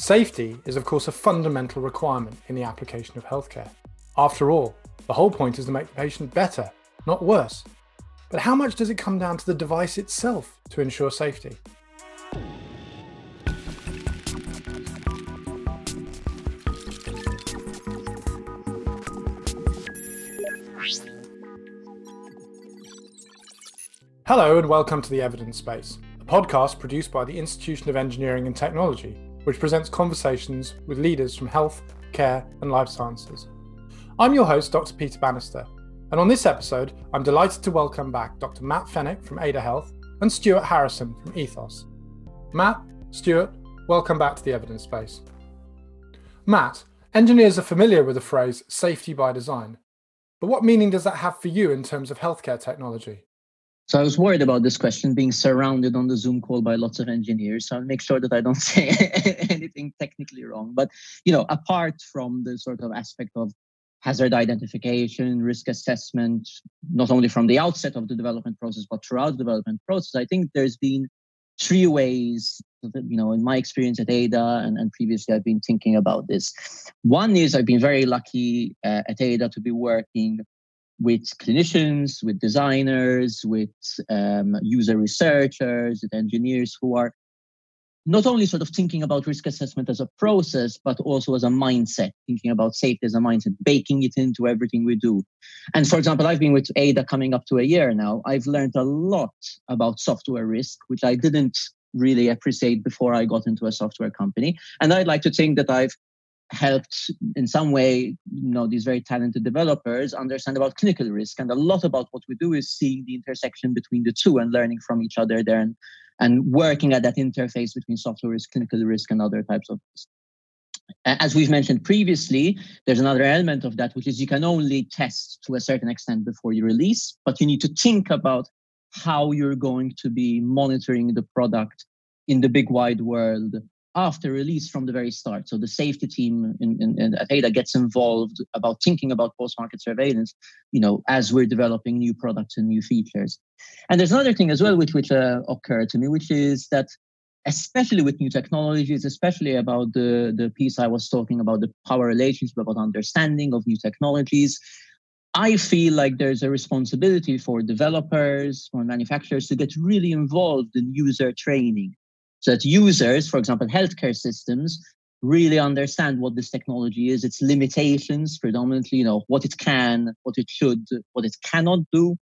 Safety is, of course, a fundamental requirement in the application of healthcare. After all, the whole point is to make the patient better, not worse. But how much does it come down to the device itself to ensure safety? Hello and welcome to the Evidence Space, a podcast produced by the Institution of Engineering and Technology which presents conversations with leaders from health, care, and life sciences. I'm your host, Dr. Peter Bannister, and on this episode, I'm delighted to welcome back Dr. Matt Fenech from Ada Health and Stuart Harrison from Ethos. Matt, Stuart, welcome back to the evidence space. Matt, engineers are familiar with the phrase safety by design, but what meaning does that have for you in terms of healthcare technology? So I was worried about this question being surrounded on the Zoom call by lots of engineers. So I'll make sure that I don't say anything technically wrong. But you know, apart from the sort of aspect of hazard identification, risk assessment, not only from the outset of the development process, but throughout the development process, I think there's been three ways that, you know, in my experience at Ada and, and previously I've been thinking about this. One is I've been very lucky uh, at Ada to be working with clinicians, with designers, with um, user researchers, with engineers who are not only sort of thinking about risk assessment as a process, but also as a mindset, thinking about safety as a mindset, baking it into everything we do. And for example, I've been with Ada coming up to a year now. I've learned a lot about software risk, which I didn't really appreciate before I got into a software company. And I'd like to think that I've helped in some way you know these very talented developers understand about clinical risk. And a lot about what we do is seeing the intersection between the two and learning from each other there and, and working at that interface between software risk clinical risk and other types of risk as we've mentioned previously there's another element of that which is you can only test to a certain extent before you release but you need to think about how you're going to be monitoring the product in the big wide world after release from the very start. So the safety team in, in, in, at Ada gets involved about thinking about post-market surveillance, you know, as we're developing new products and new features. And there's another thing as well, which which uh, occurred to me, which is that especially with new technologies, especially about the the piece I was talking about, the power relationship, about understanding of new technologies. I feel like there's a responsibility for developers, for manufacturers to get really involved in user training so that users, for example, healthcare systems, really understand what this technology is, its limitations, predominantly, you know, what it can, what it should, what it cannot do.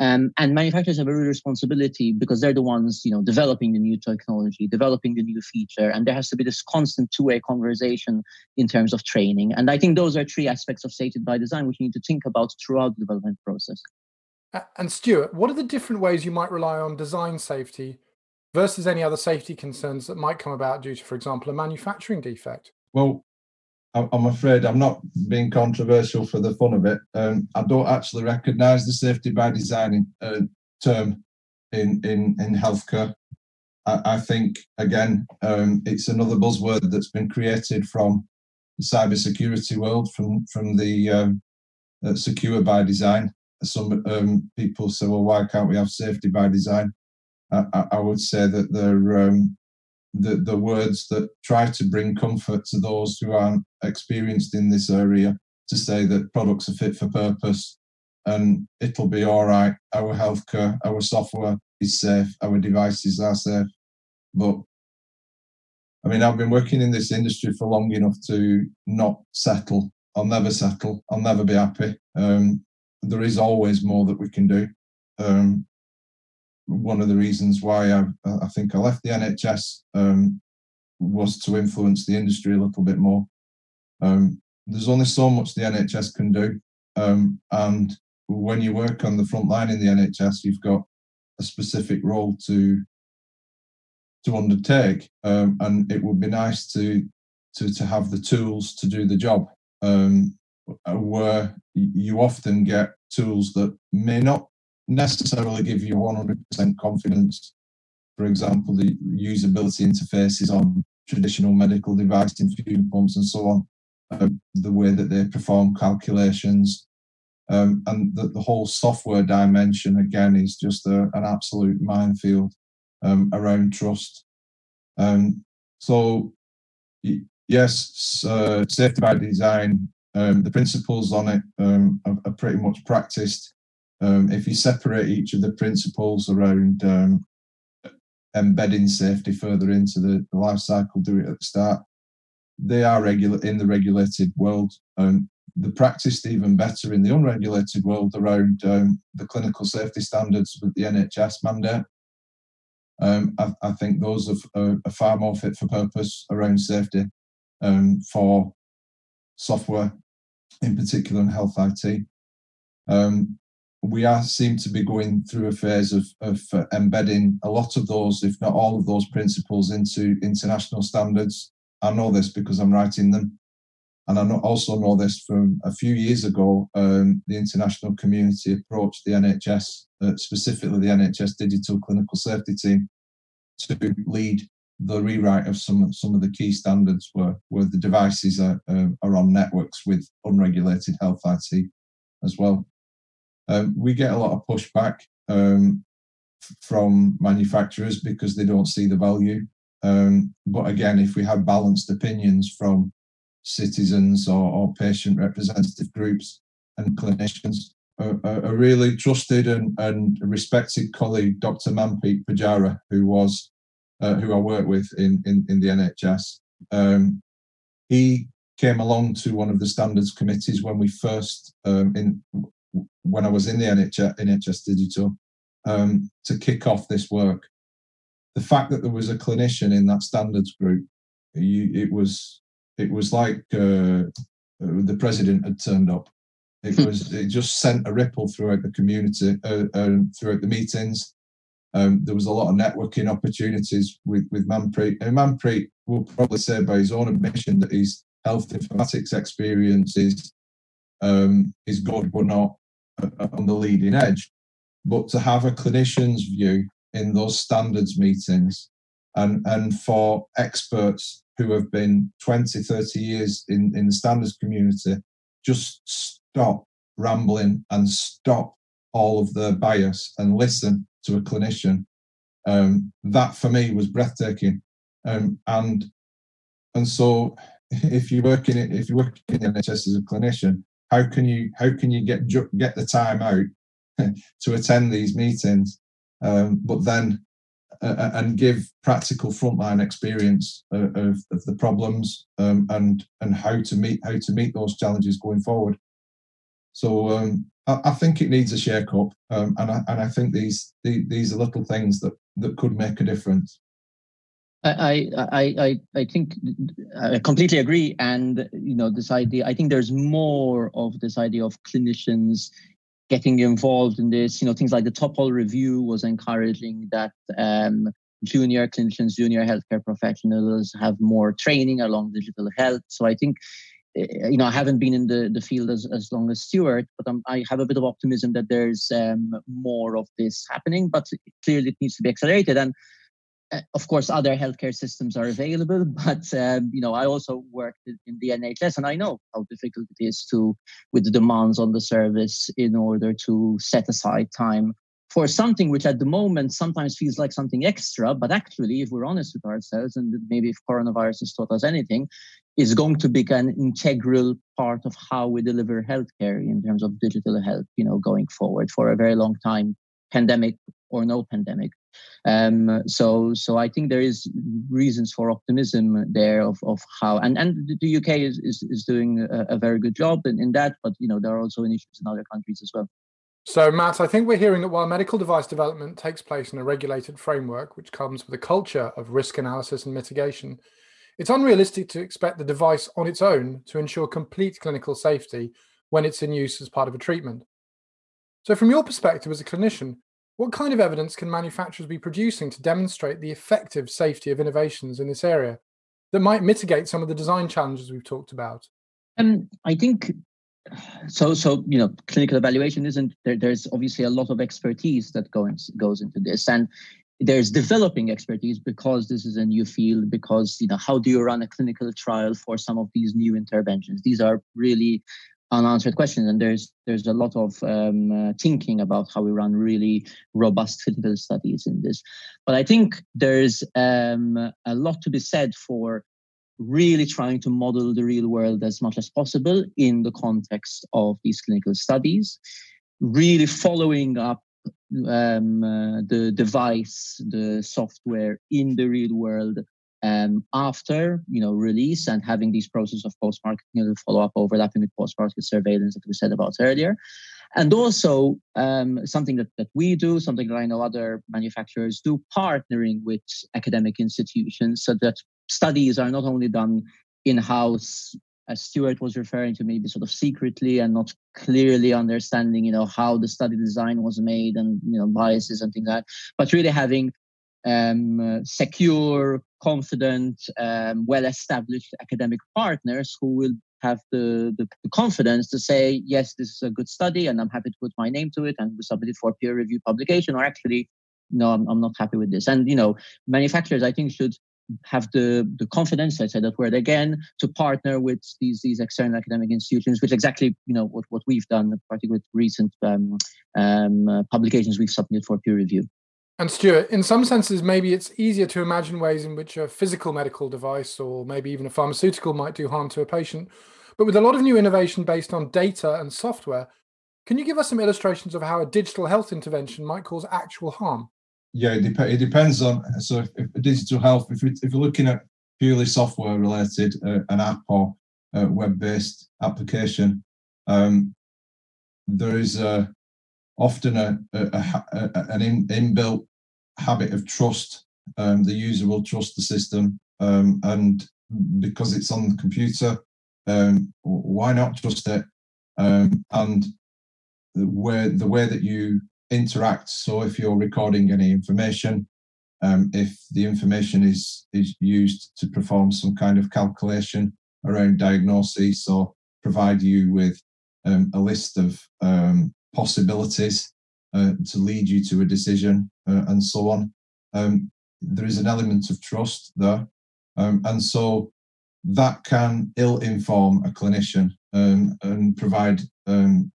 Um, and manufacturers have a real responsibility because they're the ones, you know, developing the new technology, developing the new feature, and there has to be this constant two-way conversation in terms of training. And I think those are three aspects of safety by design which you need to think about throughout the development process. And Stuart, what are the different ways you might rely on design safety versus any other safety concerns that might come about due to, for example, a manufacturing defect? Well, I'm afraid I'm not being controversial for the fun of it. Um, I don't actually recognise the safety by design uh, term in in in healthcare. I, think again, um, it's another buzzword that's been created from the cybersecurity world, from from the um, uh, secure by design. Some um, people say, well, why can't we have safety by design? I, I would say that they're um, the, the words that try to bring comfort to those who aren't experienced in this area to say that products are fit for purpose and it'll be all right. Our healthcare, our software is safe, our devices are safe. But I mean, I've been working in this industry for long enough to not settle. I'll never settle. I'll never be happy. Um, there is always more that we can do. Um, one of the reasons why I, I think I left the NHS um, was to influence the industry a little bit more. Um, there's only so much the NHS can do, um, and when you work on the front line in the NHS, you've got a specific role to to undertake, um, and it would be nice to to to have the tools to do the job. Um, where you often get tools that may not necessarily give you 100% confidence. For example, the usability interfaces on traditional medical device infusion pumps and so on, uh, the way that they perform calculations, um, and the, the, whole software dimension again is just a, an absolute minefield um, around trust. Um, so yes, uh, safety by design. Um, the principles on it um, are, are, pretty much practiced. Um, if you separate each of the principles around um, embedding safety further into the, life cycle, do it at the start. They are regular in the regulated world. Um, the practiced even better in the unregulated world around um, the clinical safety standards with the NHS mandate. Um, I, I, think those are, are, far more fit for purpose around safety um, for software, in particular, and health IT. Um, we are seem to be going through a phase of, of uh, embedding a lot of those, if not all of those principles, into international standards. I know this because I'm writing them. And I also know this from a few years ago, um, the international community approached the NHS, uh, specifically the NHS Digital Clinical Safety Team, to lead the rewrite of some some of the key standards where, where the devices are, uh, are on networks with unregulated health IT as well. Um, we get a lot of pushback um, from manufacturers because they don't see the value. Um, but again, if we have balanced opinions from citizens or, or patient representative groups and clinicians, a, a really trusted and, and, respected colleague, Dr. Manpreet Pujara, who was uh, who I work with in, in, in the NHS, um, he came along to one of the standards committees when we first um, in when I was in the NHS, NHS Digital um, to kick off this work. The fact that there was a clinician in that standards group, you, it was it was like uh, the president had turned up. It hmm. was it just sent a ripple throughout the community, uh, uh, throughout the meetings. Um, there was a lot of networking opportunities with with Manpreet. And Manpreet will probably say by his own admission that his health informatics experience is um, is good, but not on the leading edge. But to have a clinician's view in those standards meetings and, and for experts who have been 20, 30 years in, in the standards community, just stop rambling and stop all of the bias and listen to a clinician. Um, that for me was breathtaking. Um, and and so if you work in it, if you work in NHS as a clinician, how can you how can you get get the time out to attend these meetings, um, but then uh, uh, and give practical frontline experience of, of, of the problems um, and and how to meet how to meet those challenges going forward. So um, I, I, think it needs a shake up, um, and I, and I think these, these these are little things that that could make a difference. I, I, I, I think I completely agree. And, you know, this idea, I think there's more of this idea of clinicians getting involved in this. You know, things like the Topol review was encouraging that um, junior clinicians, junior healthcare professionals have more training along digital health. So I think, eh, you know, I haven't been in the, the field as, as long as Stuart, but I'm, i have a bit of optimism that there's um, more of this happening, but clearly it needs to be accelerated. And of course, other healthcare systems are available, but um, you know, I also worked in the NHS, and I know how difficult it is to, with the demands on the service, in order to set aside time for something which, at the moment, sometimes feels like something extra, but actually, if we're honest with ourselves, and maybe if coronavirus has taught us anything, is going to be an integral part of how we deliver healthcare in terms of digital health, you know, going forward for a very long time, pandemic or no pandemic. Um, so, so I think there is reasons for optimism there of, of how, and, and the UK is, is, is doing a, a very good job in, in that, but you know, there are also initiatives in other countries as well. So, Matt, I think we're hearing that while medical device development takes place in a regulated framework, which comes with a culture of risk analysis and mitigation, it's unrealistic to expect the device on its own to ensure complete clinical safety when it's in use as part of a treatment. So, from your perspective as a clinician, what kind of evidence can manufacturers be producing to demonstrate the effective safety of innovations in this area that might mitigate some of the design challenges we've talked about? Um, I think so. So you know, clinical evaluation isn't there, There's obviously a lot of expertise that goes goes into this, and there's developing expertise because this is a new field. Because you know, how do you run a clinical trial for some of these new interventions? These are really unanswered questions and there's there's a lot of um, uh, thinking about how we run really robust clinical studies in this. But i think there's um, a lot to be said for really trying to model the real world as much as possible in the context of these clinical studies, really following up um, uh, the device, the software in the real world um, after you know release and having these process of post-market you know, follow up overlapping with post-market surveillance that we said about earlier. And also um, something that, that we do something that i know other manufacturers do partnering with academic institutions so that studies are not only done in-house as Stuart was referring to, maybe sort of secretly and not clearly understanding, you know, how the study design was made and you know biases and things like that, but really having um, secure, confident, um, well-established academic partners who will have the, the, the, confidence to say, yes, this is a good study and I'm happy to put my name to it and submit it for peer review publication, or actually, no, I'm, I'm not happy with this. And, you know, manufacturers, I think, should have the, the confidence, I said that word again, to partner with these these external academic institutions, which exactly you know what, what we've done, particularly with recent um, um, uh, publications we've submitted for peer review. And Stuart, in some senses, maybe it's easier to imagine ways in which a physical medical device or maybe even a pharmaceutical might do harm to a patient. But with a lot of new innovation based on data and software, can you give us some illustrations of how a digital health intervention might cause actual harm? Yeah, it, dep- it depends on. So, if, if digital health, if, if you're looking at purely software related, uh, an app or web based application, um, there is a often a, a, a, an in, inbuilt habit of trust. Um, the user will trust the system, um, and because it's on the computer, um, why not trust it? Um, and the way the way that you interact. So if you're recording any information, um, if the information is is used to perform some kind of calculation around diagnosis or provide you with um, a list of possibilities uh, to lead you to a decision uh, and so on. Um, there is an element of trust there. Um, and so that can ill inform a clinician um, and provide um,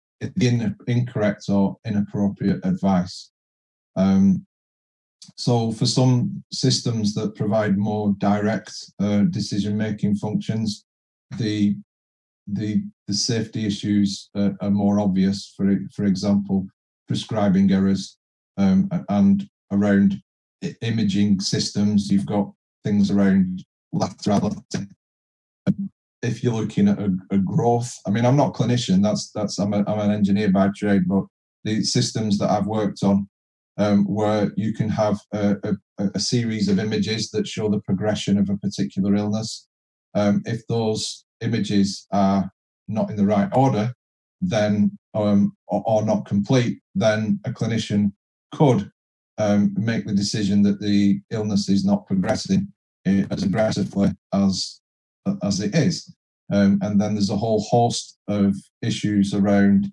in, incorrect or inappropriate advice. Um, so, for some systems that provide more direct uh, decision making functions, the the the safety issues are more obvious. For for example, prescribing errors um, and around imaging systems. You've got things around laterality. If you're looking at a, a growth, I mean, I'm not a clinician. That's that's I'm, a, I'm an engineer by trade, but the systems that I've worked on, um, where you can have a, a, a, series of images that show the progression of a particular illness. Um, if those images are not in the right order, then um, or, or, not complete, then a clinician could um, make the decision that the illness is not progressing eh, as aggressively as as it is. Um, and then there's a whole host of issues around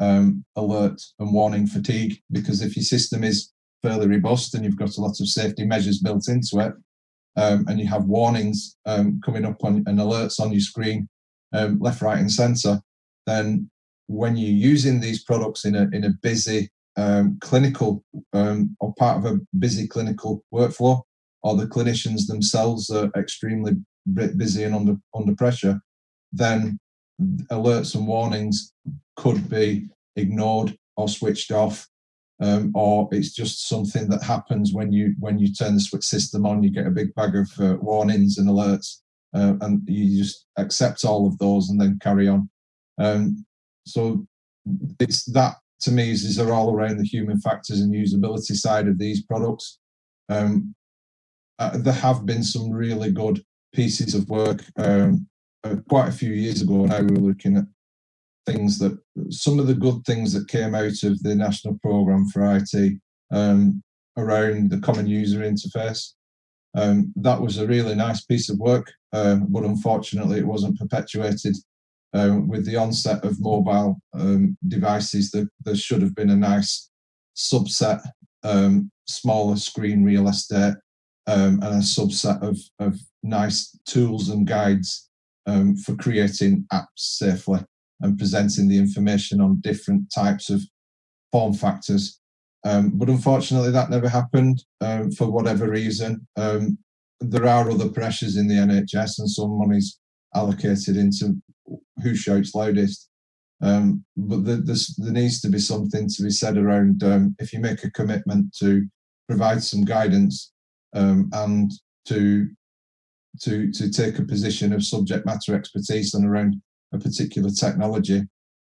um, alert and warning fatigue because if your system is fairly robust and you've got a lot of safety measures built into it, um, and you have warnings um, coming up on and alerts on your screen, um, left, right, and centre, then when you're using these products in a in a busy um, clinical um, or part of a busy clinical workflow, or the clinicians themselves are extremely busy and under under pressure, then alerts and warnings could be ignored or switched off, um, or it's just something that happens when you when you turn the switch system on. You get a big bag of uh, warnings and alerts, uh, and you just accept all of those and then carry on. Um, so it's that to me is, is are all around the human factors and usability side of these products. Um, uh, there have been some really good pieces of work um, uh, quite a few years ago. Now we were looking at things that some of the good things that came out of the national program for IT um, around the common user interface. Um, that was a really nice piece of work, uh, but unfortunately, it wasn't perpetuated um, with the onset of mobile um, devices, there, there, should have been a nice subset, um, smaller screen real estate, and a subset of, of nice tools and guides for creating apps safely and presenting the information on different types of form factors. Um, but unfortunately, that never happened for whatever reason. there are other pressures in the NHS, and some money's allocated into who shouts loudest. Um, but the, there needs to be something to be said around um, if you make a commitment to provide some guidance um, and to to to take a position of subject matter expertise and around a particular technology,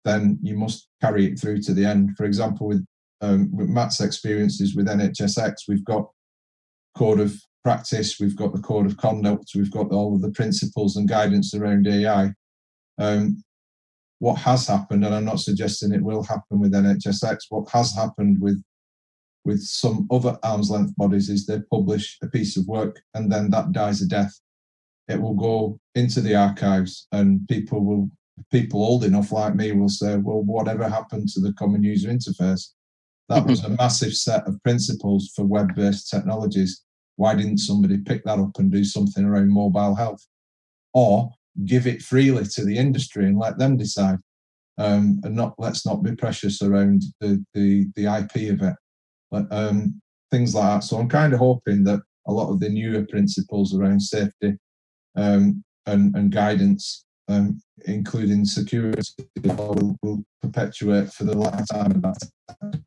then you must carry it through to the end. For example, with, um, with Matt's experiences with NHSX, we've got code of practice, we've got the code of conduct, we've got all of the principles and guidance around AI. Um, what has happened, and I'm not suggesting it will happen with NHSX, what has happened with with some other arm's length bodies is they publish a piece of work and then that dies a death. It will go into the archives and people will people old enough like me will say, well, whatever happened to the common user interface? That was a massive set of principles for web-based technologies. Why didn't somebody pick that up and do something around mobile health? Or give it freely to the industry and let them decide. Um, and not let's not be precious around the the, the IP of it. But, um, things like that. So I'm kind of hoping that a lot of the newer principles around safety um, and, and guidance, um, including security, will, will, perpetuate for the lifetime of that.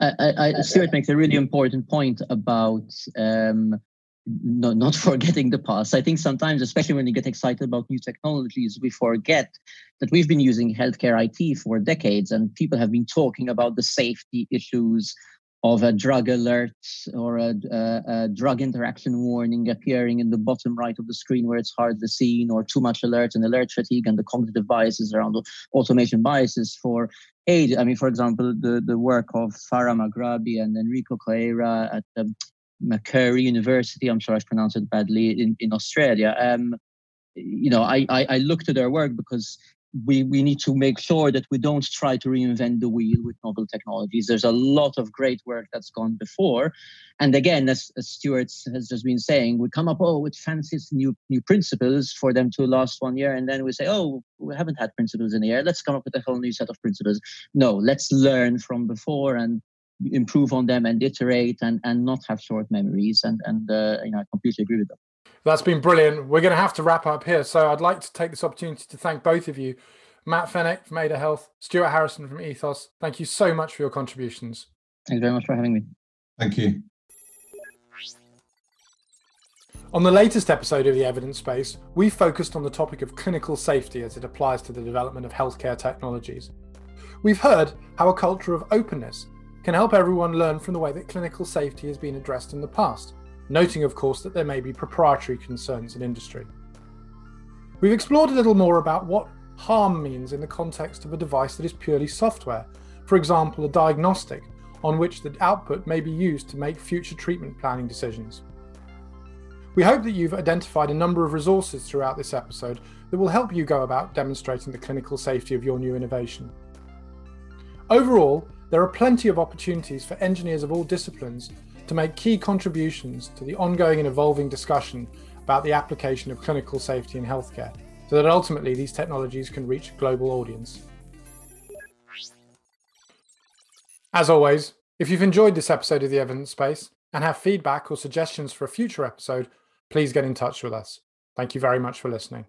I, I, Stuart makes a really important point about um, not, not forgetting the past. I think sometimes, especially when you get excited about new technologies, we forget that we've been using healthcare IT for decades and people have been talking about the safety issues of a drug alert or a, a, a, drug interaction warning appearing in the bottom right of the screen where it's hardly seen, or too much alert and alert fatigue and the cognitive biases around the automation biases for aid. I mean, for example, the, the work of Farah Magrabi and Enrico Coiera at the Macquarie University, I'm sure I've pronounced it badly, in, in Australia. Um, you know, I, I, I look to their work because we, we need to make sure that we don't try to reinvent the wheel with novel technologies. There's a lot of great work that's gone before. And again, as, as Stuart has just been saying, we come up oh, with fancy new, new principles for them to last one year. And then we say, oh, we haven't had principles in a year. Let's come up with a whole new set of principles. No, let's learn from before and improve on them and iterate and, and not have short memories. And, and uh, you know, I completely agree with them. That's been brilliant. We're going to have to wrap up here. So I'd like to take this opportunity to thank both of you. Matt Fenech from Ada Health, Stuart Harrison from Ethos. Thank you so much for your contributions. Thank you very much for having me. Thank you. On the latest episode of The Evidence Space, we focused on the topic of clinical safety as it applies to the development of healthcare technologies. We've heard how a culture of openness can help everyone learn from the way that clinical safety has been addressed in the past noting, of course, that there may be proprietary concerns in industry. We've explored a little more about what harm means in the context of a device that is purely software, for example, a diagnostic on which the output may be used to make future treatment planning decisions. We hope that you've identified a number of resources throughout this episode that will help you go about demonstrating the clinical safety of your new innovation. Overall, there are plenty of opportunities for engineers of all disciplines to make key contributions to the ongoing and evolving discussion about the application of clinical safety in healthcare, so that ultimately these technologies can reach a global audience. As always, if you've enjoyed this episode of The Evidence Space and have feedback or suggestions for a future episode, please get in touch with us. Thank you very much for listening.